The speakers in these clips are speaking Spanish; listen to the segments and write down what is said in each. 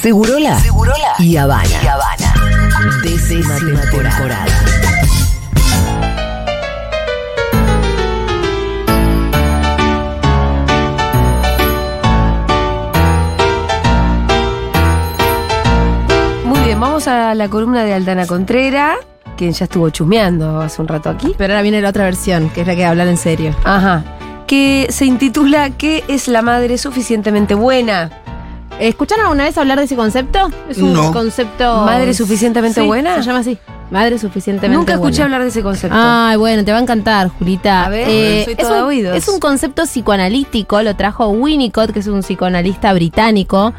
Segurola, Segurola y Habana. Y Habana. Décima, temporada. Muy bien, vamos a la columna de Aldana Contrera, quien ya estuvo chusmeando hace un rato aquí. Pero ahora viene la otra versión, que es la que va a hablar en serio. Ajá. Que se intitula ¿Qué es la madre suficientemente buena? ¿Escucharon alguna vez hablar de ese concepto? Es un No. concepto. ¿Madre suficientemente Sí, buena? Se llama así. Madre suficientemente Nunca escuché buena. hablar de ese concepto. Ay, bueno, te va a encantar, Julita. A ver, soy es, toda un, oídos. es un concepto psicoanalítico, lo trajo Winnicott, que es un psicoanalista británico.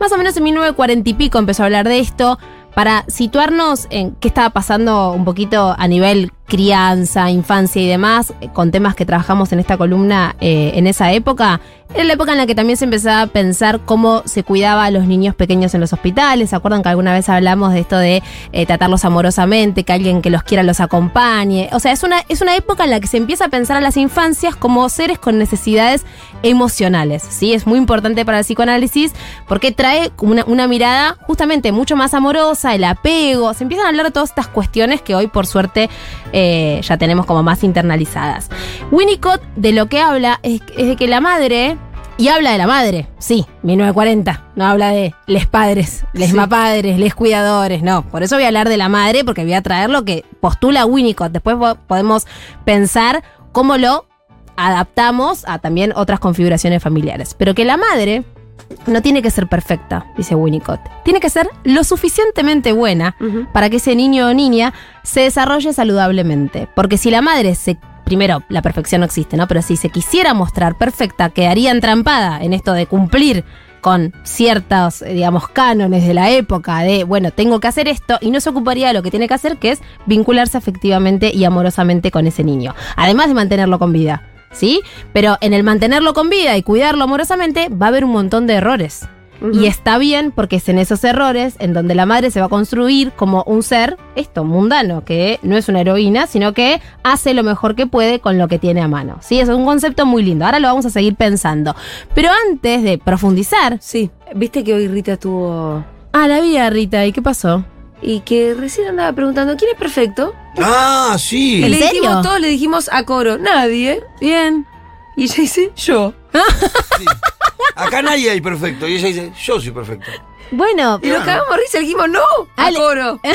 Más o menos en 1940 y pico empezó a hablar de esto para situarnos en qué estaba pasando un poquito a nivel crianza, infancia y demás, eh, con temas que trabajamos en esta columna eh, en esa época. Era la época en la que también se empezaba a pensar cómo se cuidaba a los niños pequeños en los hospitales. ¿Se acuerdan que alguna vez hablamos de esto de eh, tratarlos amorosamente, que alguien que los quiera los acompañe? O sea, es una, es una época en la que se empieza a pensar a las infancias como seres con necesidades emocionales. ¿sí? Es muy importante para el psicoanálisis porque trae una, una mirada justamente mucho más amorosa, el apego. Se empiezan a hablar de todas estas cuestiones que hoy, por suerte, ya tenemos como más internalizadas. Winnicott de lo que habla es, es de que la madre, y habla de la madre, sí, 1940, no habla de les padres, les Sí. mapadres, les cuidadores, no. Por eso voy a hablar de la madre, porque voy a traer lo que postula Winnicott. Después po- podemos pensar cómo lo adaptamos a también otras configuraciones familiares. Pero que la madre no tiene que ser perfecta, dice Winnicott. Tiene que ser lo suficientemente buena para que ese niño o niña se desarrolle saludablemente. Porque si la madre se. Primero, la perfección no existe, ¿no? Pero si se quisiera mostrar perfecta, quedaría entrampada en esto de cumplir con ciertos, eh, digamos, cánones de la época de, bueno, tengo que hacer esto, y no se ocuparía de lo que tiene que hacer, que es vincularse afectivamente y amorosamente con ese niño. Además de mantenerlo con vida, ¿sí? Pero en el mantenerlo con vida y cuidarlo amorosamente, va a haber un montón de errores. Y está bien porque es en esos errores en donde la madre se va a construir como un ser, esto, mundano, que no es una heroína, sino que hace lo mejor que puede con lo que tiene a mano. Sí, es un concepto muy lindo. Ahora lo vamos a seguir pensando. Pero antes de profundizar. Sí, viste que hoy Rita tuvo... Ah, la vida, Rita, ¿y qué pasó? Y que recién andaba preguntando, ¿quién es perfecto? Ah, sí. Y ¿En le serio? dijimos, todos le dijimos a coro, nadie. Bien. Y ella dice, yo. sí. Acá nadie hay perfecto. Y ella dice, yo soy perfecto. Bueno, Y nos cagamos de risa, le dijimos, no, a Ale- coro.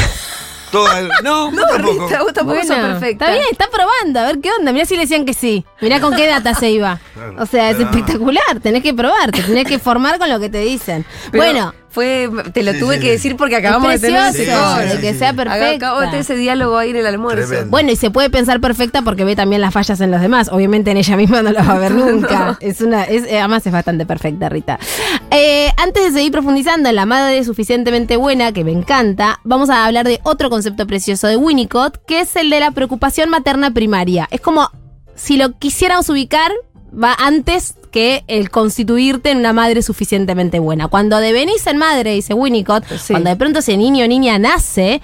Todo, no, No, tampoco. Rita, vos tampoco sos bueno, perfecta. está bien, está probando, a ver qué onda. Mirá si le decían que sí. Mirá con qué data se iba. Claro. O sea, es Pero- espectacular. Tenés que probar, te tenés que formar con lo que te dicen. Pero bueno, Fue, te lo Sí, tuve sí, que sí. decir porque es acabamos de tener ese precioso Sí, sí, de sí, que sí. sea Acabo de perfecta. tener ese diálogo ahí en el almuerzo. Tremendo. Bueno, y se puede pensar perfecta porque ve también las fallas en los demás. Obviamente en ella misma no las va a ver nunca. Es una, es, eh, además es bastante perfecta, Rita. Eh, antes de seguir profundizando en la madre suficientemente buena, que me encanta, vamos a hablar de otro concepto precioso de Winnicott, que es el de la preocupación materna primaria. Es como si lo quisiéramos ubicar, va antes que el constituirte en una madre suficientemente buena. Cuando devenís en madre, dice Winnicott, Sí. cuando de pronto ese niño o niña nace,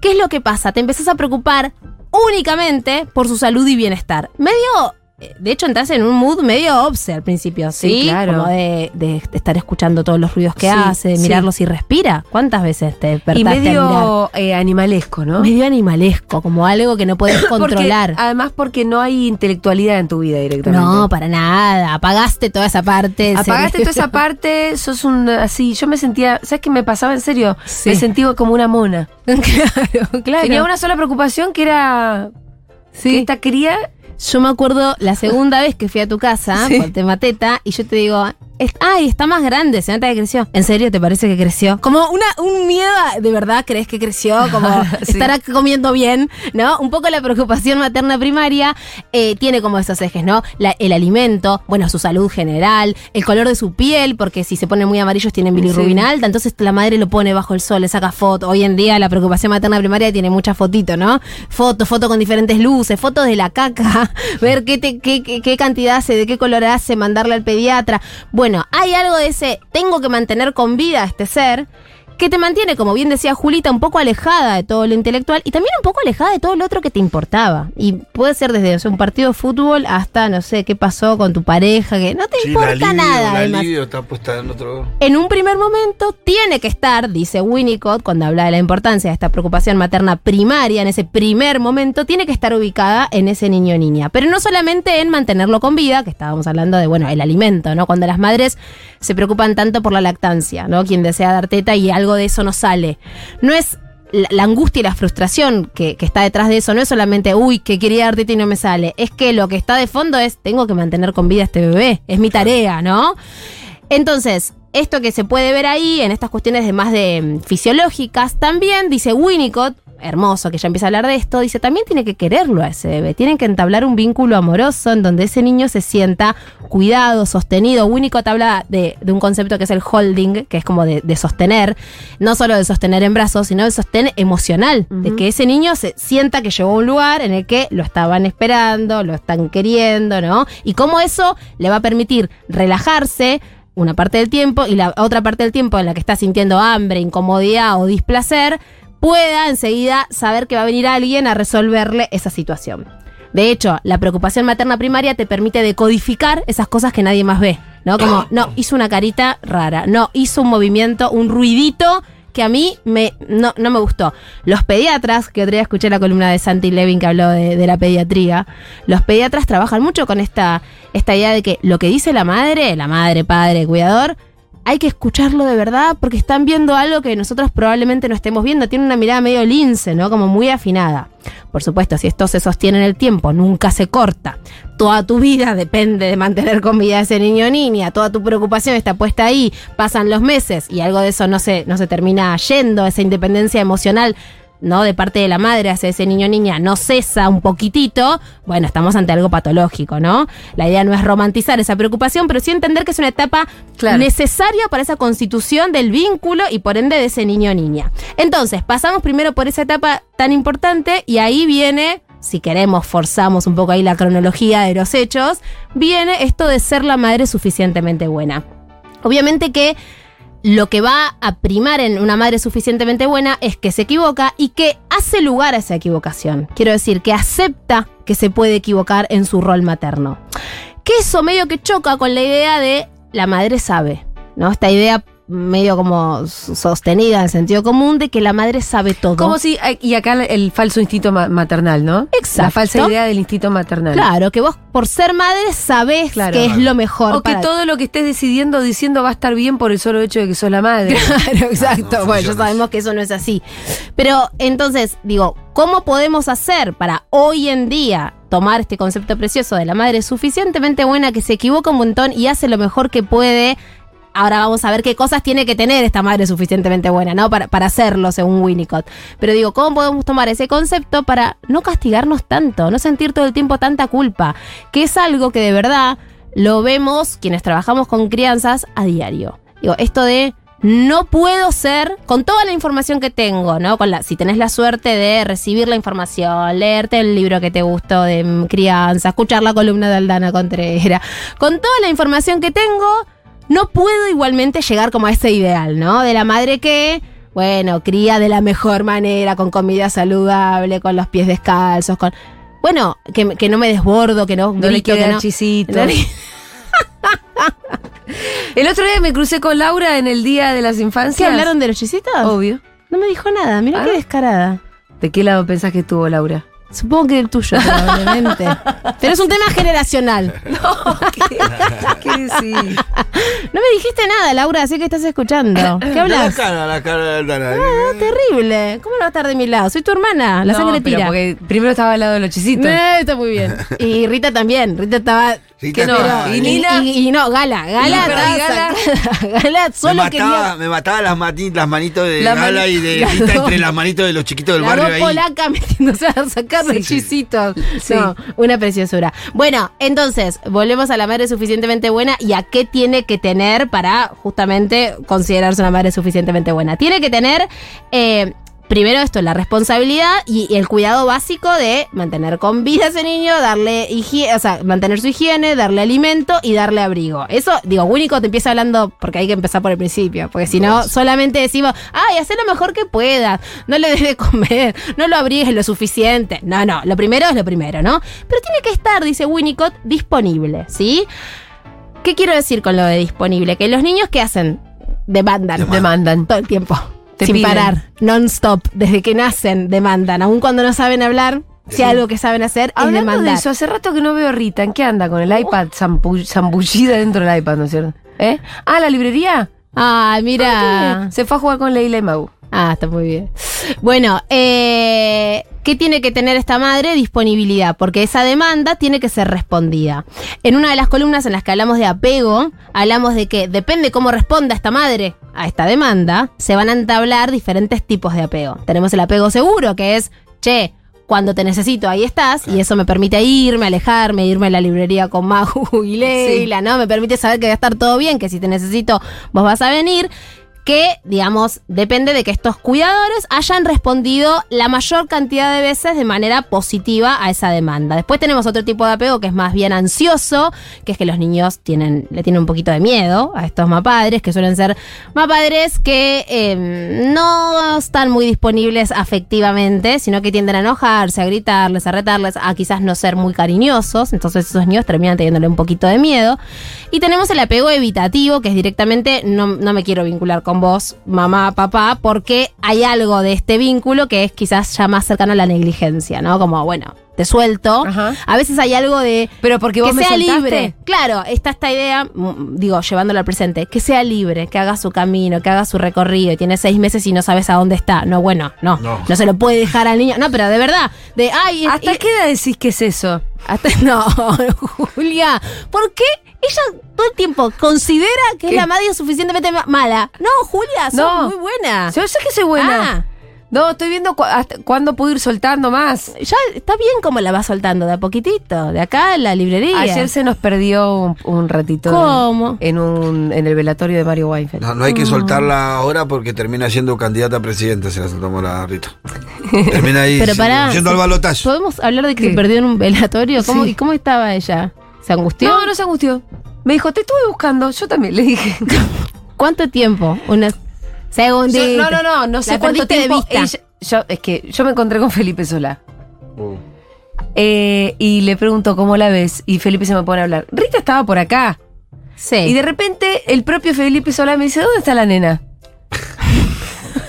¿qué es lo que pasa? Te empezás a preocupar únicamente por su salud y bienestar. Medio, de hecho, entras en un mood medio obse al principio, ¿sí? Sí, claro. Como de, de estar escuchando todos los ruidos que Sí, hace, de mirarlo si respira. ¿Cuántas veces te despertaste Y a medio eh, animalesco, ¿no? Medio animalesco, como algo que no puedes controlar. Porque, además porque no hay intelectualidad en tu vida directamente. No, para nada. Apagaste toda esa parte. Apagaste toda esa parte. sos un así, yo me sentía, ¿sabes qué me pasaba en serio? Sí. Me sentía como una mona. claro, claro. Tenía una sola preocupación que era que Sí. esta cría Yo me acuerdo la segunda vez que fui a tu casa Sí. por tema teta y yo te digo, "Es- ay, está más grande, se nota que creció. ¿En serio te parece que creció? Como una, un miedo, a- ¿de verdad crees que creció? Como Sí. estará comiendo bien, ¿no? Un poco la preocupación materna primaria eh, tiene como esos ejes, ¿no? La- el alimento, bueno, su salud general, el color de su piel, porque si se ponen muy amarillos tienen bilirrubina alta, entonces la madre lo pone bajo el sol, le saca foto. Hoy en día la preocupación materna primaria tiene muchas fotitos, ¿no? Fotos, fotos con diferentes luces, fotos de la caca, ver qué, te- qué, qué- qué cantidad hace, de qué color hace, mandarle al pediatra. Bueno, hay algo de ese, tengo que mantener con vida a este ser que te mantiene, como bien decía Julita, un poco alejada de todo lo intelectual y también un poco alejada de todo lo otro que te importaba. Y puede ser desde o sea, un partido de fútbol hasta, no sé, qué pasó con tu pareja, que no te Sí, importa la libido, nada. La además. libido está puesta en otro. En un primer momento tiene que estar, dice Winnicott, cuando habla de la importancia de esta preocupación materna primaria, en ese primer momento, tiene que estar ubicada en ese niño o niña. Pero no solamente en mantenerlo con vida, que estábamos hablando de, bueno, el alimento, ¿no? Cuando las madres se preocupan tanto por la lactancia, ¿no? Quien desea dar teta y algo de eso no sale. No es la, la angustia y la frustración que, que está detrás de eso no es solamente, uy, que quería dar teta y no me sale. Es que lo que está de fondo es, tengo que mantener con vida a este bebé. Es mi tarea, ¿no? Entonces, esto que se puede ver ahí en estas cuestiones de más de mm, fisiológicas, también dice Winnicott, hermoso que ya empieza a hablar de esto, dice también tiene que quererlo a ese bebé, tienen que entablar un vínculo amoroso en donde ese niño se sienta cuidado, sostenido. Winnicott habla de, de un concepto que es el holding, que es como de, de sostener, no solo de sostener en brazos, sino de sostén emocional, de que ese niño se sienta que llegó a un lugar en el que lo estaban esperando, lo están queriendo, ¿no? Y cómo eso le va a permitir relajarse, una parte del tiempo y la otra parte del tiempo en la que está sintiendo hambre, incomodidad o displacer, pueda enseguida saber que va a venir alguien a resolverle esa situación. De hecho, la preocupación materna primaria te permite decodificar esas cosas que nadie más ve, ¿no? Como, no, hizo una carita rara, no, hizo un movimiento, un ruidito que a mí me, no, no me gustó. Los pediatras, que otro día escuché la columna de Santi Levin que habló de, de la pediatría, los pediatras trabajan mucho con esta, esta idea de que lo que dice la madre, la madre, padre, cuidador, hay que escucharlo de verdad porque están viendo algo que nosotros probablemente no estemos viendo. Tiene una mirada medio lince, ¿no? Como muy afinada. Por supuesto, si esto se sostiene en el tiempo, nunca se corta. Toda tu vida depende de mantener con vida a ese niño o niña. Toda tu preocupación está puesta ahí. Pasan los meses y algo de eso no se, no se termina yendo. Esa independencia emocional ¿no? De parte de la madre hacia ese niño o niña no cesa un poquitito, bueno, estamos ante algo patológico, ¿no? La idea no es romantizar esa preocupación, pero sí entender que es una etapa Claro. necesaria para esa constitución del vínculo y por ende de ese niño o niña. Entonces, pasamos primero por esa etapa tan importante y ahí viene, si queremos, forzamos un poco ahí la cronología de los hechos, viene esto de ser la madre suficientemente buena. Obviamente que lo que va a primar en una madre suficientemente buena es que se equivoca y que hace lugar a esa equivocación. Quiero decir, que acepta que se puede equivocar en su rol materno. Que eso medio que choca con la idea de la madre sabe, ¿no? Esta idea medio como sostenida en sentido común de que la madre sabe todo. Como si, y acá el falso instinto ma- maternal, ¿no? Exacto. La falsa idea del instinto maternal. Claro, que vos por ser madre sabés Claro. que es lo mejor. O que todo lo que estés decidiendo, diciendo va a estar bien por el solo hecho de que sos la madre. Claro, exacto. No bueno, ya sabemos que eso no es así. Pero entonces, digo, ¿cómo podemos hacer para hoy en día tomar este concepto precioso de la madre suficientemente buena que se equivoca un montón y hace lo mejor que puede? Ahora vamos a ver qué cosas tiene que tener esta madre suficientemente buena, ¿no? Para, para hacerlo, según Winnicott. Pero digo, ¿cómo podemos tomar ese concepto para no castigarnos tanto, no sentir todo el tiempo tanta culpa? Que es algo que de verdad lo vemos quienes trabajamos con crianzas a diario. Digo, esto de no puedo ser, con toda la información que tengo, ¿no? Con la, si tenés la suerte de recibir la información, leerte el libro que te gustó de mm, crianza, escuchar la columna de Aldana Contreras, con toda la información que tengo, no puedo igualmente llegar como a ese ideal, ¿no? De la madre que, bueno, cría de la mejor manera, con comida saludable, con los pies descalzos, con... Bueno, que, que no me desbordo, que no, No le dar no- chisito. no le- El otro día me crucé con Laura en el día de las ¿Qué infancias. hablaron de los chisitos? Obvio. No me dijo nada, mira Ah. qué descarada. ¿De qué lado pensás que estuvo Laura? Supongo que el tuyo, probablemente. Pero es un tema generacional. ¿Qué decís? No me dijiste nada, Laura, sé que estás escuchando. ¿Qué La hablas? cara, la cara de Aldana. Ah, terrible. ¿Cómo no va a estar de mi lado? Soy tu hermana, la No, sangre pero tira. porque primero estaba al lado de los chisitos. Eh, está muy bien. Y Rita también. Rita estaba. Sí, que no, y Y, Nina- y- y no, Gala. Gala. Gala-. Gala me solo mataba, quería. me mataba las, mati- las manitos de La Gala mani- y de Rita dos. entre las manitos de los chiquitos del La barrio dos ahí. polaca metiéndose a sacar Sí. chisitos. Sí. No, una preciosura. Bueno, entonces, volvemos a la madre suficientemente buena y a qué tiene que tener para justamente considerarse una madre suficientemente buena. Tiene que tener eh, primero esto, la responsabilidad y, y el cuidado básico de mantener con vida a ese niño, darle higiene, o sea, mantener su higiene, darle alimento y darle abrigo. Eso, digo, Winnicott empieza hablando, porque hay que empezar por el principio, porque si no, solamente decimos, ay, haz lo mejor que puedas, no le des de comer, no lo abrigues lo suficiente. No, no, lo primero es lo primero, ¿no? Pero tiene que estar, dice Winnicott, disponible, ¿sí? ¿Qué quiero decir con lo de disponible? Que los niños, ¿qué hacen? Demandan. Demandan. Todo el tiempo. Te sin piden. parar. Non-stop. Desde que nacen, demandan. Aun cuando no saben hablar, si algo que saben hacer es Hablando de demandar. eso, hace rato que no veo a Rita. ¿En qué anda? Con el iPad zampu- zambullida dentro del iPad, ¿no es cierto? ¿Eh? Ah, la librería. Ay, mira. Se fue a jugar con Leila y Mau. Ah, está muy bien. Bueno, eh, ¿qué tiene que tener esta madre? Disponibilidad, porque esa demanda tiene que ser respondida. En una de las columnas en las que hablamos de apego, hablamos de que depende cómo responda esta madre a esta demanda, se van a entablar diferentes tipos de apego. Tenemos el apego seguro, que es, che, cuando te necesito, ahí estás, y eso me permite irme, alejarme, irme a la librería con Magu y Leila, ¿no? Me permite saber que va a estar todo bien, que si te necesito, vos vas a venir que, digamos, depende de que estos cuidadores hayan respondido la mayor cantidad de veces de manera positiva a esa demanda. Después tenemos otro tipo de apego que es más bien ansioso, que es que los niños tienen, le tienen un poquito de miedo a estos mapadres, que suelen ser mapadres que eh, no están muy disponibles afectivamente, sino que tienden a enojarse, a gritarles, a retarles, a quizás no ser muy cariñosos. Entonces esos niños terminan teniéndole un poquito de miedo. Y tenemos el apego evitativo, que es directamente no, no me quiero vincular con vos, mamá, papá, porque hay algo de este vínculo que es quizás ya más cercano a la negligencia, ¿no? Como, bueno, te suelto. Ajá. A veces hay algo de Pero porque vos que me sea soltaste. libre. Claro, está esta idea, digo, llevándola al presente, que sea libre, que haga su camino, que haga su recorrido. y Tiene seis meses y no sabes a dónde está. No, bueno, no. No, No. se lo puede dejar al niño. No, pero de verdad, de, ay, ¿Hasta y- qué edad decís que es eso? hasta- no, Julia, ¿por qué ella todo el tiempo considera que es la madre suficientemente ma- mala? No, Julia, sos No. muy buena. Yo sé que soy buena. Ah. No, estoy viendo cu- hasta cuándo puedo ir soltando más. Ya está bien como la va soltando de a poquitito, de acá en la librería. Ayer se nos perdió un, un ratito. ¿Cómo? En, un, en el velatorio de Mario Weinfeld. No, no hay que soltarla ahora porque termina siendo candidata a presidente, se la soltamos la Rita. Termina ahí Pero siendo- pará. yendo al balotaje. ¿Podemos hablar de que ¿Qué? se perdió en un velatorio? ¿Cómo, Sí. ¿Y cómo estaba ella? ¿Se angustió? No, no se angustió. Me dijo, te estuve buscando. Yo también le dije. ¿Cuánto tiempo? Unas segundito. Yo- no, no, no, no sé La cuánto perdiste de tiempo. vista. ella- yo, es que yo me encontré con Felipe Solá. Uh. Eh, y le pregunto cómo la ves. Y Felipe se me pone a hablar. Rita estaba por acá. Sí. Y de repente el propio Felipe Solá me dice, ¿dónde está la nena?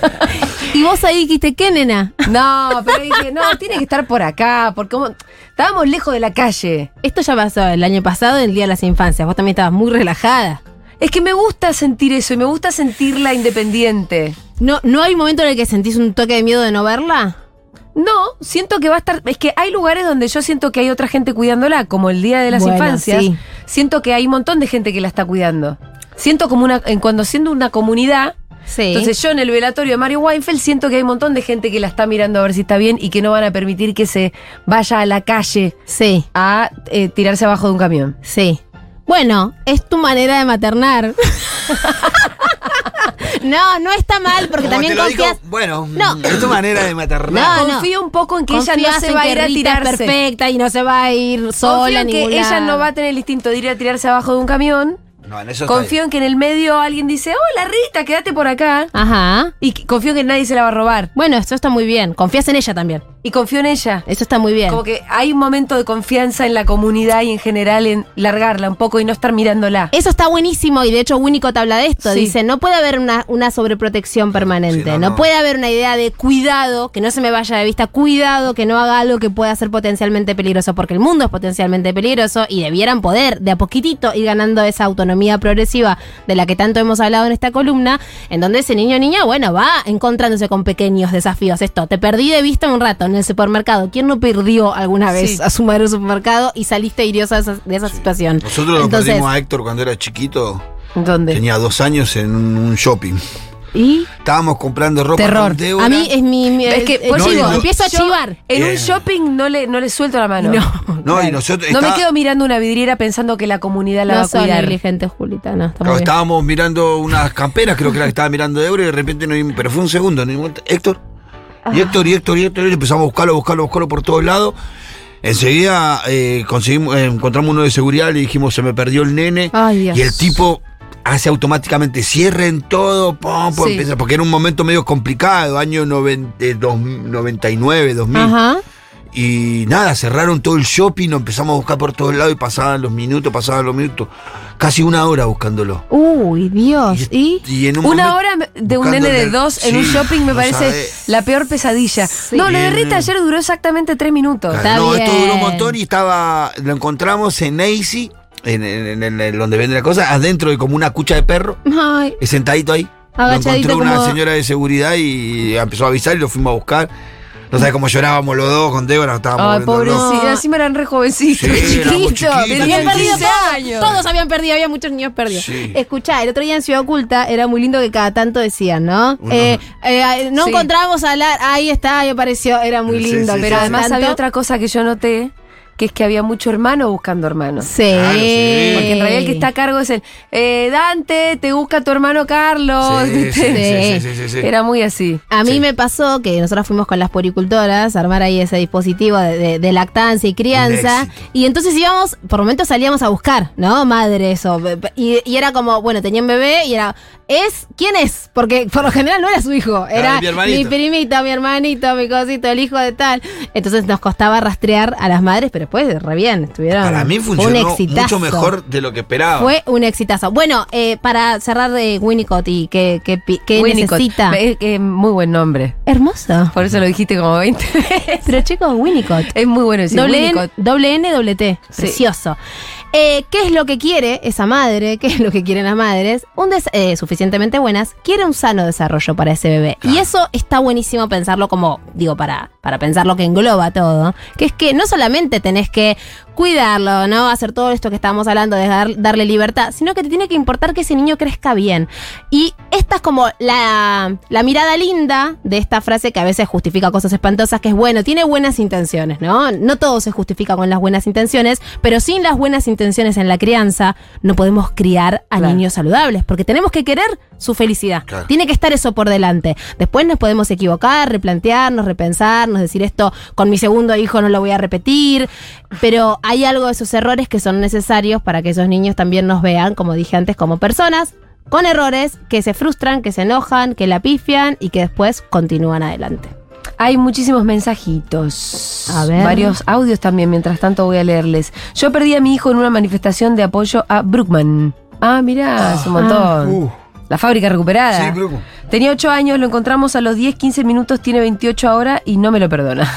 Y vos ahí dijiste, ¿qué nena? No, pero dije, no, tiene que estar por acá, porque como estábamos lejos de la calle. Esto ya pasó el año pasado, el Día de las Infancias. Vos también estabas muy relajada. Es que me gusta sentir eso y me gusta sentirla independiente. ¿No, ¿No hay momento en el que sentís un toque de miedo de no verla? No, siento que va a estar. Es que hay lugares donde yo siento que hay otra gente cuidándola, como el Día de las Bueno, Infancias. sí. Siento que hay un montón de gente que la está cuidando. Siento como una. En cuando siendo una comunidad. Sí. Entonces yo en el velatorio de Mario Weinfeld siento que hay un montón de gente que la está mirando a ver si está bien y que no van a permitir que se vaya a la calle sí, a eh, tirarse abajo de un camión. sí. Bueno, es tu manera de maternar. no, no está mal, porque Como también te lo digo, confías. bueno, No. es tu manera de maternar. No, no. Confío un poco en que ella no Confías se va a ir a tirarse. es perfecta y no se va a ir sola Confío en que ella no va a tener el instinto de ir a tirarse abajo de un camión. No, en eso Confío en que en el medio alguien dice, hola Rita, quédate por acá. Ajá. Y confío en que nadie se la va a robar. Bueno, esto está muy bien. Confías en ella también. Y confío en ella. Eso está muy bien. Como que hay un momento de confianza en la comunidad y en general en largarla un poco y no estar mirándola. Eso está buenísimo y de hecho Winnicott habla de esto. Sí. Dice, no puede haber una, una sobreprotección permanente. Sí, no, no, no. puede haber una idea de cuidado, que no se me vaya de vista, cuidado, que no haga algo que pueda ser potencialmente peligroso, porque el mundo es potencialmente peligroso y debieran poder de a poquitito ir ganando esa autonomía progresiva de la que tanto hemos hablado en esta columna, en donde ese niño o niña, bueno, va encontrándose con pequeños desafíos. Esto, te perdí de vista un rato en el supermercado. ¿Quién no perdió alguna vez Sí. a su madre en el supermercado y saliste iriosa de esa, de esa situación? Nosotros lo Entonces, perdimos a Héctor cuando era chiquito. ¿Dónde? Tenía dos años en un shopping. ¿Y? Estábamos comprando ropa Terror. con. A mí es mi. mi- Es que, pues, No, lo- empiezo a chivar. En un shopping no le, no le suelto la mano. No. No, y nosotros No me quedo mirando una vidriera pensando que la comunidad la va No a soy cuidar. negligente, Julita, no, Claro, estábamos mirando unas camperas, creo que era que estaba mirando Débora y de repente no pero fue un segundo, no Héctor, Y Héctor, y Héctor, y Héctor, y empezamos a buscarlo, buscarlo, buscarlo por todos lados. Enseguida eh, conseguimos, eh, encontramos uno de seguridad, le dijimos, se me perdió el nene. Ay, Dios. Y el tipo hace automáticamente, cierren todo, Sí. empieza- porque era un momento medio complicado, año 90, eh, dos- 99, 2000. Ajá. Y nada, cerraron todo el shopping, lo empezamos a buscar por todos lados y pasaban los minutos, pasaban los minutos. Casi una hora buscándolo. Uy, Dios. ¿Y? Y en un Una hora de un nene de dos en un shopping me no parece la peor pesadilla. Sí. No, lo de. Rita ayer duró exactamente tres minutos. Claro, Está no, esto duró un montón y estaba. Lo encontramos en Nacy, en, en- en- en donde venden la cosa, adentro de como una cucha de perro, Ay, sentadito ahí. Lo encontró una como- señora de seguridad y empezó a avisar y lo fuimos a buscar. No sabes cómo llorábamos los dos con Débora, estábamos Ay, volviendo locos. pobrecito. Encima eran re jovencitos. Sí, éramos chiquitos. chiquitos, Tenían habían chiquitos. perdido 15 todos, años. todos habían perdido, había muchos niños perdidos. Sí. Escuchá, el otro día en Ciudad Oculta era muy lindo que cada tanto decían, ¿no? Uno. Eh, eh, no Sí. encontramos a la. Ahí está, ahí apareció, era muy Sí, lindo. sí, Pero sí. además Tanto- había otra cosa que yo noté, que es que había mucho hermano buscando hermanos. Sí. Claro, sí. Porque en realidad el que está a cargo es el eh, Dante, te busca tu hermano Carlos. Sí, sí, ¿viste? sí, sí, sí, sí, sí. Era muy así. A mí Sí. me pasó que nosotras fuimos con las poricultoras a armar ahí ese dispositivo de, de- de lactancia y crianza. Y entonces íbamos, por momentos salíamos a buscar, ¿no? Madres o. Y, y era como, bueno, tenía un bebé y era. ¿Es? ¿Quién es? Porque por lo general no era su hijo, era Ah, mi hermanito. primito, mi hermanito, mi cosito, el hijo de tal. Entonces nos costaba rastrear a las madres, pero después re bien, estuvieron. Para mí funcionó un exitazo. mucho mejor de lo que esperaba. Fue un exitazo. Bueno, eh, para cerrar de Winnicott y qué, qué, pi- qué Winnicott. necesita. Es, es muy buen nombre. Hermoso. Por eso lo dijiste como 20 veces. Pero chicos, Winnicott. Es muy bueno decir Doble N, Winnicott. doble N, doble T. Sí. Eh, ¿Qué es lo que quiere esa madre? ¿Qué es lo que quieren las madres? Un eh, suficientemente buenas, quiere un sano desarrollo para ese bebé. Y eso está buenísimo pensarlo como, digo, para, para pensar lo que engloba todo. Que es que no solamente tenés que cuidarlo, ¿no? Hacer todo esto que estábamos hablando de dar- darle libertad, sino que te tiene que importar que ese niño crezca bien. Y esta es como la, la mirada linda de esta frase que a veces justifica cosas espantosas, que es bueno, tiene buenas intenciones, ¿no? No todo se justifica con las buenas intenciones, pero sin las buenas intenciones en la crianza no podemos criar a Claro. niños saludables, porque tenemos que querer su felicidad. Claro. Tiene que estar eso por delante. Después nos podemos equivocar, replantearnos, repensarnos, decir esto con mi segundo hijo no lo voy a repetir, pero hay algo de esos errores que son necesarios para que esos niños también nos vean, como dije antes, como personas con errores que se frustran, que se enojan, que la pifian y que después continúan adelante. Hay muchísimos mensajitos. A ver. Varios audios también, mientras tanto voy a leerles. Yo perdí a mi hijo en una manifestación de apoyo a Brookman. Ah, mirá, es un montón. Uh. La fábrica recuperada. Sí, Bruco. Tenía 8 años, lo encontramos a los 10, 15 minutos, tiene 28 ahora y no me lo perdona.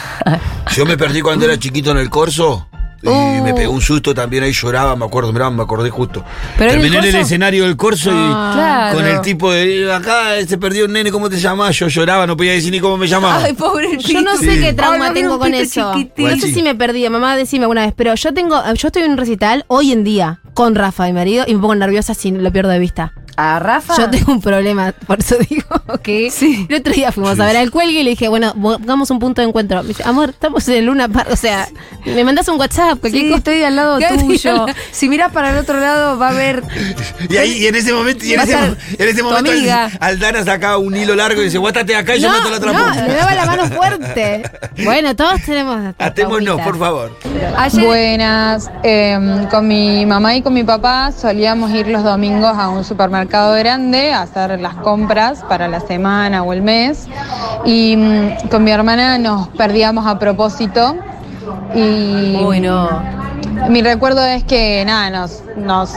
Yo me perdí cuando era chiquito en el corso. Y Oh. me pegó un susto también, ahí lloraba, me acuerdo, mirá, me acordé justo. Pero en el Terminé en el escenario del corso y Ah. Claro. con el tipo de acá se perdió un nene, ¿cómo te llamás? Yo lloraba, no podía decir ni cómo me llamaba. Ay, pobre Yo no sé Sí. qué trauma Ay, no, tengo con eso. chiquitín. No sé si me perdí, mamá, decime alguna vez, pero yo tengo, yo estoy en un recital hoy en día con Rafa, mi marido, y me pongo nerviosa si lo pierdo de vista. ¿A Rafa? Yo tengo un problema, por eso digo que Sí. el otro día fuimos a ver al cuelgue y le dije, bueno, pongamos un punto de encuentro. Me dice, amor, estamos en Luna Park, o sea, me mandas un WhatsApp, cualquier Sí, cosa. estoy al lado tuyo. al- Si miras para el otro lado, va a haber. Y ahí, y en ese momento, y en a ese, en momento amiga. Aldana saca un hilo largo y dice, guátate acá y yo meto la otra no, punta. le daba la mano fuerte. Bueno, todos tenemos. Atémonos, por favor. Ayer. Buenas, eh, con mi mamá y con mi papá solíamos ir los domingos a un supermercado grande a hacer las compras para la semana o el mes y mm, con mi hermana nos perdíamos a propósito y Uy, no. Mi recuerdo es que nada, nos, nos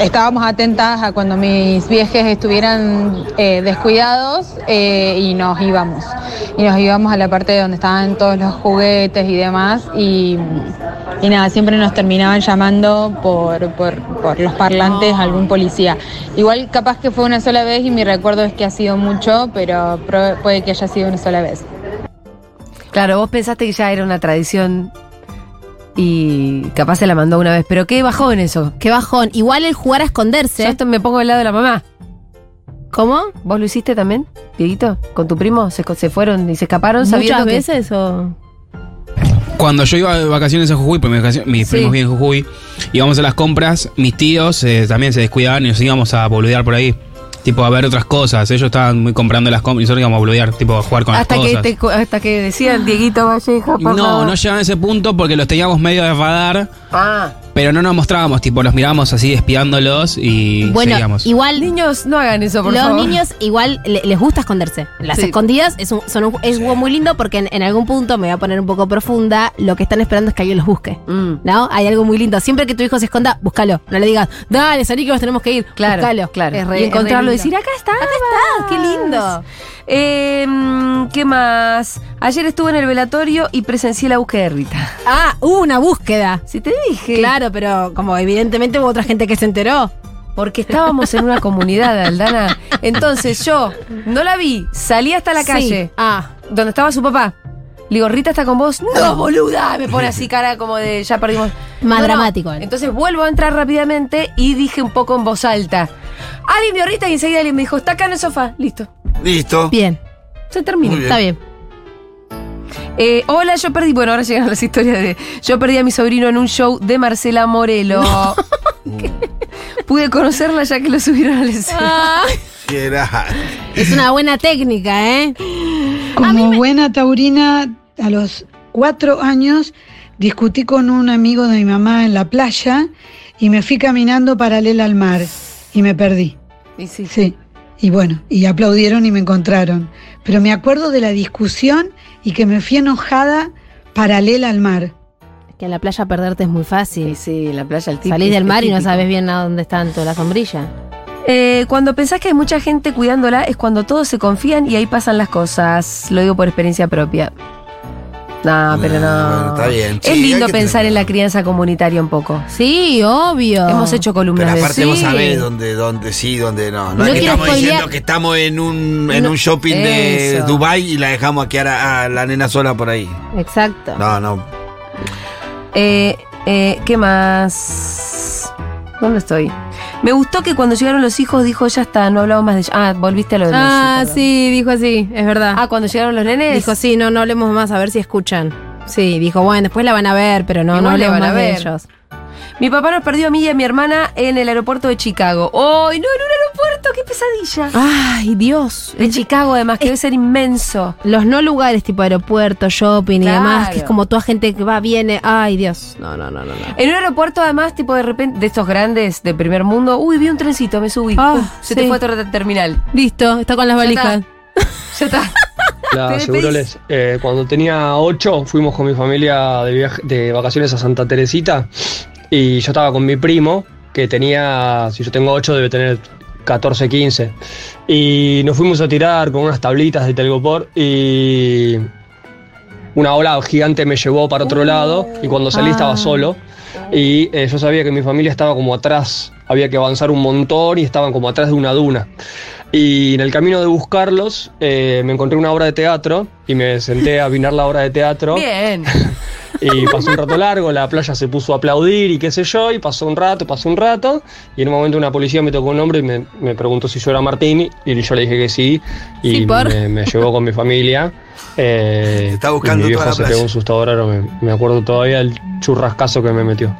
estábamos atentas a cuando mis viejes estuvieran eh, descuidados eh, y nos íbamos. Y nos íbamos a la parte donde estaban todos los juguetes y demás. Y, y nada, siempre nos terminaban llamando por, por, por los parlantes algún policía. Igual capaz que fue una sola vez y mi recuerdo es que ha sido mucho, pero puede que haya sido una sola vez. Claro, vos pensaste que ya era una tradición y capaz se la mandó una vez. Pero qué bajón eso. Qué bajón. Igual el jugar a esconderse. Yo esto me pongo del lado de la mamá. ¿Cómo? ¿Vos lo hiciste también, Dieguito? ¿Con tu primo? ¿Se, se fueron y se escaparon sabiendo ¿Muchas que- veces o...? Cuando yo iba de vacaciones a Jujuy, pues mis, vacaciones- mis Sí. primos viven en Jujuy, íbamos a las compras, mis tíos eh, también se descuidaban y nos íbamos a boludear por ahí. Tipo a ver otras cosas. Ellos estaban muy comprando las compras y nosotros íbamos a boludear, tipo a jugar con Hasta las que, cosas. te, hasta que decían Dieguito Vallejo, por No, favor. no llegaban a ese punto porque los teníamos medio de radar, Ah. Pero no nos mostrábamos, tipo, los mirábamos así espiándolos y Bueno, seguíamos. igual Niños, no hagan eso, por los favor. niños igual le- les gusta esconderse. Las Sí. escondidas es un, son un, es un juego muy lindo porque en, en algún punto, me voy a poner un poco profunda, lo que están esperando es que alguien los busque. Mm. ¿No? Hay algo muy lindo. Siempre que tu hijo se esconda, búscalo. No le digas, dale, salí que nos tenemos que ir. Claro, Búscalo. claro. Es re- y encontrarlo y es re decir, lindo. acá está. Acá está, qué lindo. Eh, mm, ¿Qué más? Ayer estuve en el velatorio y presencié la búsqueda de Rita. Ah, hubo una búsqueda. Si te dije. Claro, pero como evidentemente hubo otra gente que se enteró. Porque estábamos en una comunidad, Aldana. Entonces yo no la vi, salí hasta la Sí. calle, Ah, donde estaba su papá. Le digo, Rita está con vos. No, boluda. Me pone así cara como de ya perdimos. Más No, no. dramático, él. Entonces vuelvo a entrar rápidamente y dije un poco en voz alta. Alguien vio a Rita y enseguida alguien me dijo, está acá en el sofá. Listo. Listo. bien, Se termina. Bien. está bien. Eh, hola, yo perdí. Bueno, ahora llegan las historias de. Yo perdí a mi sobrino en un show de Marcela Morelo. Pude conocerla ya que lo subieron al escenario. Qué era. Es una buena técnica, ¿eh? Como buena taurina, a los cuatro años discutí con un amigo de mi mamá en la playa y me fui caminando paralela al mar y me perdí. Y sí. Sí. Y bueno, y aplaudieron y me encontraron. Pero me acuerdo de la discusión y que me fui enojada paralela al mar. Es que en la playa perderte es muy Sí, fácil. sí, en la playa el tipo. Salís del mar y no sabes bien a dónde están toda la sombrilla. Eh, cuando pensás que hay mucha gente cuidándola es cuando todos se confían y ahí pasan las cosas. Lo digo por experiencia propia. No, pero no. Bueno, está bien. Es Sí, hay lindo que pensar tener- en la crianza comunitaria un poco. Sí, obvio. Hemos hecho columnas Pero de aparte vos Sí. sabés dónde, dónde sí, dónde no. No, No es que quiero estamos spoilear. diciendo que estamos en un, en No. un shopping de Eso. Dubai y la dejamos aquí a, a la nena sola por ahí. Exacto. No, no. Eh, eh, ¿Qué más? ¿Dónde estoy? Me gustó que cuando llegaron los hijos dijo, ya está, no hablamos más de... Ah, volviste a lo de los Ah, perdón. sí, dijo así, es verdad. Ah, cuando llegaron los nenes. dijo, sí, no, no hablemos más, a ver si escuchan. Sí, dijo, bueno, después la van a ver, pero no, no la hablemos van a más de ver. ellos. Mi papá nos perdió a mí y a mi hermana en el aeropuerto de Chicago. ¡Ay, no, en un aeropuerto! ¡Qué pesadilla! Ay, Dios. De Chicago, además, que debe ser inmenso. Los no lugares tipo aeropuerto, shopping y demás, que es como toda gente que va, viene. Ay, Dios. No, no, no, no. no. En un aeropuerto, además, tipo de repente, de estos grandes de primer mundo, uy, vi un trencito, me subí. Ah, Puf, se te fue a otra terminal. Listo, está con las Ya valijas. Ya está. La. Seguroles, eh, cuando tenía 8 fuimos con mi familia de, viaje, de vacaciones a Santa Teresita y yo estaba con mi primo que tenía, si yo tengo 8 debe tener 14, 15 y nos fuimos a tirar con unas tablitas de telgopor y una ola gigante me llevó para otro lado y cuando salí estaba solo. Y eh, yo sabía que mi familia estaba como atrás, había que avanzar un montón y estaban como atrás de una duna. Y en el camino de buscarlos eh, me encontré una obra de teatro y me senté a mirar la obra de teatro. Bien. y pasó un rato largo, la playa se puso a aplaudir y qué sé yo, y pasó un rato, pasó un rato, y en un momento una policía me tocó un nombre y me, me preguntó si yo era Martín, y yo le dije que sí, y Sí, por. me, me llevó con mi familia. Eh, Está buscando y mi toda viejo la se playa. pegó un susto ahora, me, me acuerdo todavía el churrascazo que me metió.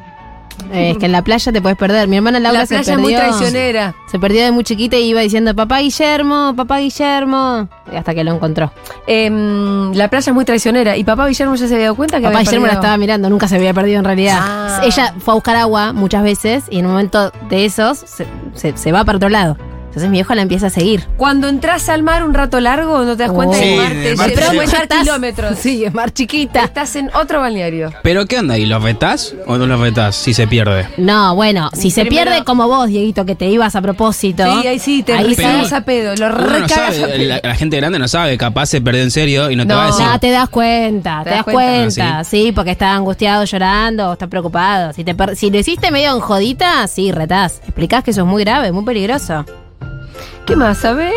Eh, es que en la playa te puedes perder. Mi hermana Laura La se playa perdió. muy traicionera. Se perdió de muy chiquita y iba diciendo, papá Guillermo, papá Guillermo. Y hasta que lo encontró. Em, la playa es muy traicionera. Y papá Guillermo ya se había dado cuenta que Papá había Guillermo la estaba mirando, nunca se había perdido en realidad. Ah. Ella fue a buscar agua muchas veces y en un momento de esos se, se- se va para otro lado. Entonces mi viejo la empieza a seguir. Cuando entras al mar un rato largo, no te das cuenta Oh. que el Sí, mar te mar lleva lleva. 50 kilómetros. Sí, es mar chiquita. Estás en otro balneario. ¿Pero qué onda? ¿Y los vetás o no los vetás si se pierde? No, bueno, si se pierde como vos, Dieguito, que te ibas a propósito. Sí, ahí sí, te Ahí recagas a pedo. Lo no recagas a pedo. la, la gente grande no sabe, capaz se perdió en serio y no, te va a decir. No, te das cuenta, te, das das cuenta? cuenta, Ah, sí, porque está angustiado, llorando, o está preocupado. Si, te per- si lo hiciste medio en jodita, sí, retás. Explicás que eso es muy grave, muy peligroso. ¿Qué más? A ver.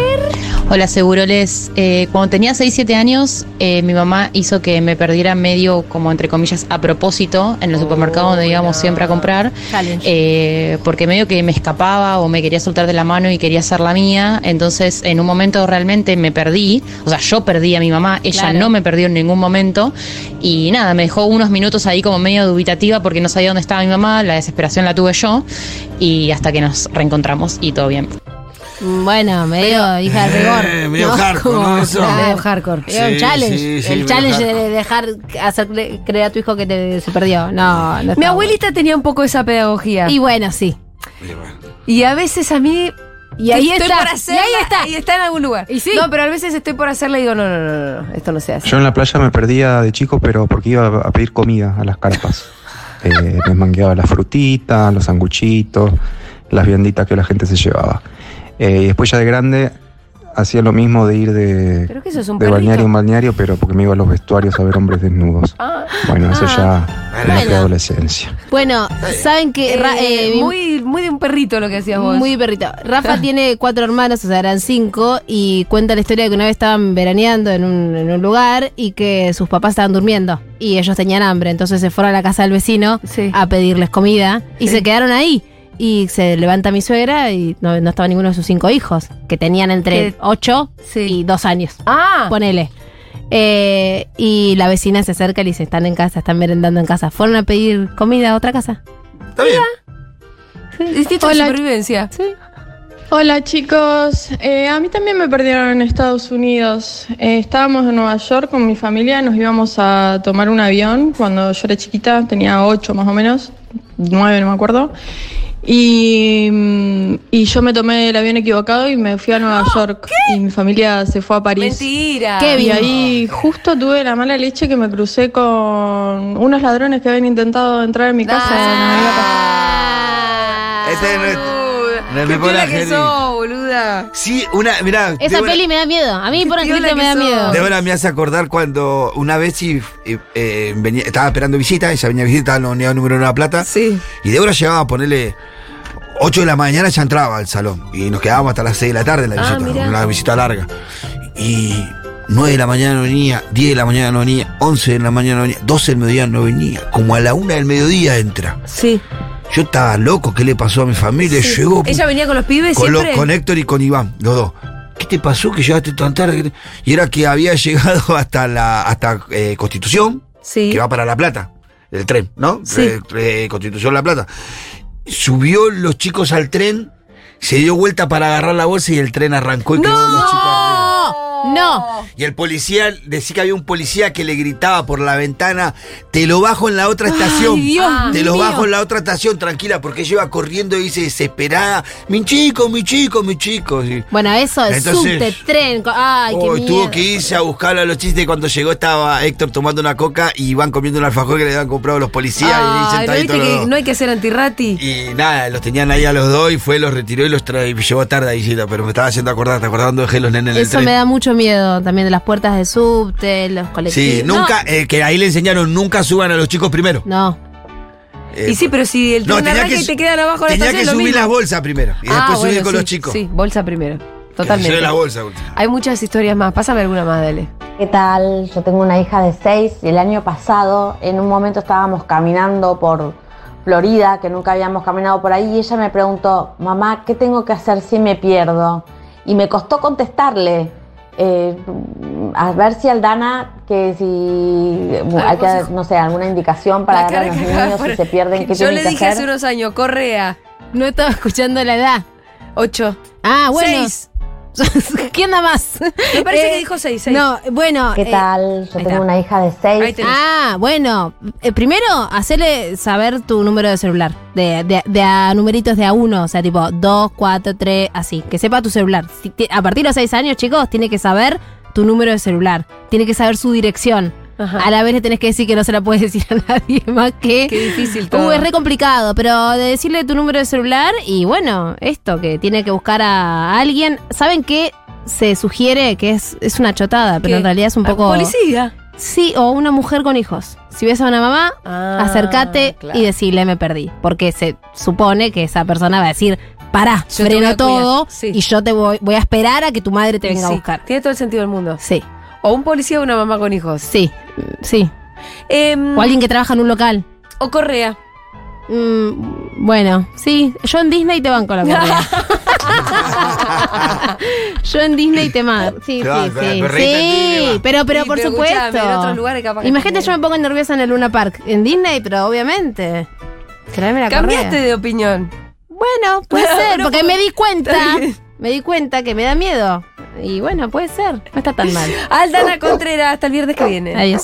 Hola, Seguroles. Eh, cuando tenía 6-7 años, eh, mi mamá hizo que me perdiera medio, como entre comillas, a propósito, en el supermercado donde íbamos siempre a comprar, eh, porque medio que me escapaba o me quería soltar de la mano y quería ser la mía. Entonces, en un momento realmente me perdí. O sea, yo perdí a mi mamá, ella Claro. no me perdió en ningún momento. Y nada, me dejó unos minutos ahí como medio dubitativa porque no sabía dónde estaba mi mamá, la desesperación la tuve yo. Y hasta que nos reencontramos y todo bien. Bueno, medio hija de rigor. Eh, medio hardcore, Como- ¿no? Eso. Medio hardcore. Era un Sí, challenge. sí, sí, el challenge de hardcore. dejar hacer cre- creer a tu hijo que te, se perdió. No, no Mi abuelita tenía un poco esa pedagogía. Y bueno, sí. Y a veces a mí. Y ahí estoy está. por hacerla, y ahí está. Y está en algún lugar. Y sí. No, pero a veces estoy por hacerla y digo, no, no, no, no, no, esto no se hace. Yo en la playa me perdía de chico, pero porque iba a pedir comida a las carpas. Eh, me mangueaba las frutitas, los sanguchitos, las vianditas que la gente se llevaba. Eh, y después ya de grande hacía lo mismo de ir de, Pero que eso es un de balneario en balneario, pero porque me iba a los vestuarios a ver hombres desnudos. Ah. Bueno, eso ya en la Bueno. adolescencia. Bueno, saben que Eh, eh, muy, muy de un perrito lo que hacías vos. Muy perrito. Rafa tiene cuatro hermanos, o sea, eran cinco, y cuenta la historia de que una vez estaban veraneando en un, en un lugar y que sus papás estaban durmiendo y ellos tenían hambre. Entonces se fueron a la casa del vecino Sí. a pedirles comida y Sí. se quedaron ahí. Y se levanta mi suegra y no, no estaba ninguno de sus cinco hijos, que tenían entre ¿Qué? ocho Sí. y dos años. Ah, Ponele. Eh, y la vecina se acerca y le dice, están en casa, están merendando en casa. Fueron a pedir comida a otra casa. Está bien. instinto Hola. de supervivencia. Hola chicos, Eh, a mí también me perdieron en Estados Unidos. Eh, estábamos en Nueva York con mi familia, nos íbamos a tomar un avión cuando yo era chiquita, tenía ocho más o menos, nueve no me acuerdo. Y, mm, y yo me tomé el avión equivocado y me fui a Nueva York y mi familia se fue a París. Mentira. Qué Y bien. ahí justo tuve la mala leche que me crucé con unos ladrones que habían intentado entrar en mi casa. Ah. Me iba a pasar. No es- no es Qué Sí, una, mirá. Esa Débora- peli me da miedo. A mí, por ejemplo, me da sos. miedo. Débora me hace acordar cuando una vez sí, eh, eh, venía- estaba esperando visita, ella venía a visita, estaba en la unidad número uno de La Plata. Sí. Y Débora llegaba a ponerle 8 de la mañana, ya entraba al salón. Y nos quedábamos hasta las 6 de la tarde en la Ah, visita, mirá. una visita larga. Y 9 de la mañana no venía, 10 de la mañana no venía, 11 de la mañana no venía, 12 del mediodía no venía. Como a la 1 del mediodía entra. Sí. Yo estaba loco, ¿qué le pasó a mi familia? Llegó Ella venía con los pibes con, siempre. con Héctor y con Iván, los dos. ¿Qué te pasó que llegaste tan tarde? Y era que había llegado hasta la hasta eh, Constitución, Sí. que va para La Plata, el tren, ¿no? Sí. Constitución La Plata. Subió los chicos al tren, se dio vuelta para agarrar la bolsa y el tren arrancó y quedó los chicos. No, no. Y el policía, decía que había un policía que le gritaba por la ventana, te lo bajo en la otra estación. Dios te lo mío. bajo en la otra estación, tranquila, porque ella iba corriendo y dice desesperada, mi chico, mi chico, mi chico. Y- Bueno, eso, el Entonces- subte, tren. Ay, qué Oh, tuvo que irse a buscarlo a los chistes. Cuando llegó estaba Héctor tomando una coca y Iván comiendo un alfajor que le habían comprado los policías. y ahí Ay, ¿no que no hay que ser antirrati? Y nada, los tenían ahí a los dos y fue, los retiró y los trae, y llegó tarde ahí, pero me estaba haciendo acordar, te acordando dejé los nenes en el Eso tren. me da mucho miedo también de las puertas de subte, los colectivos. Sí, nunca, eh, que ahí le enseñaron, nunca suban a los chicos primero. No. Eh, y sí, pero si el no, tren tenía arranca que y te quedan abajo de la Tenía que lo subir mismo. las bolsas primero y Ah, después subir bueno, con sí, los chicos. Sí, bolsa primero. Totalmente. lleve la bolsa. bolsa. Hay muchas historias más. Pásame alguna más, dale. ¿Qué tal? Yo tengo una hija de 6 y el año pasado en un momento estábamos caminando por Florida, que nunca habíamos caminado por ahí, y ella me preguntó, mamá, ¿qué tengo que hacer si me pierdo? Y me costó contestarle, eh, a ver si Aldana, que si hay que, no sé, alguna indicación para darle a los que niños si se pierden, ¿qué Yo tienen le que dije hacer? hace unos años, Correa. No estaba escuchando la edad. Ocho. Ah, bueno. Seis. ¿Quién da más? Me parece Eh, que dijo seis, seis. No, bueno. ¿Qué eh, tal? Yo tengo está. una hija de Ahí 6 tenés. Ah, bueno. eh, primero, hacerle saber tu número de celular. De, de, de a numeritos de a uno. O sea, tipo 2, 4, 3, así. Que sepa tu celular. Si a partir de los 6 años, chicos, tiene que saber tu número de celular. Tiene que saber su dirección. Ajá. A la vez le tenés que decir que no se la puedes decir a nadie más que. Qué difícil todo. Uh, es re complicado, pero de decirle tu número de celular y bueno, esto, que tiene que buscar a alguien. ¿Saben qué? Se sugiere que es, es una chotada, pero ¿Qué? en realidad es un ¿A poco. Policía. Sí, o una mujer con hijos. Si ves a una mamá, Ah, acércate claro. y decirle me perdí. Porque se supone que esa persona va a decir, pará, Yo freno todo cuidar". Sí. y yo te voy, voy a esperar a que tu madre te venga a buscar. Tiene todo el sentido del mundo. Sí, O un policía o una mamá con hijos. sí, sí. Em, O alguien que trabaja en un local. o Correa. Mm, bueno, sí, yo en Disney te banco la correa. yo en Disney te banco. Sí, Te sí, banco, sí. correita Sí, pero, pero Sí, por pero supuesto. escuchame, en otros lugares capaz que Imagínate, yo también. me pongo nerviosa en el Luna Park. En Disney, pero obviamente. Tráeme la Cambiaste correa. de opinión. Bueno, puede ser, porque me di cuenta. está bien. me di cuenta que me da miedo. Y bueno, puede ser. No está tan mal. Aldana Contreras, hasta el viernes que viene. Adiós.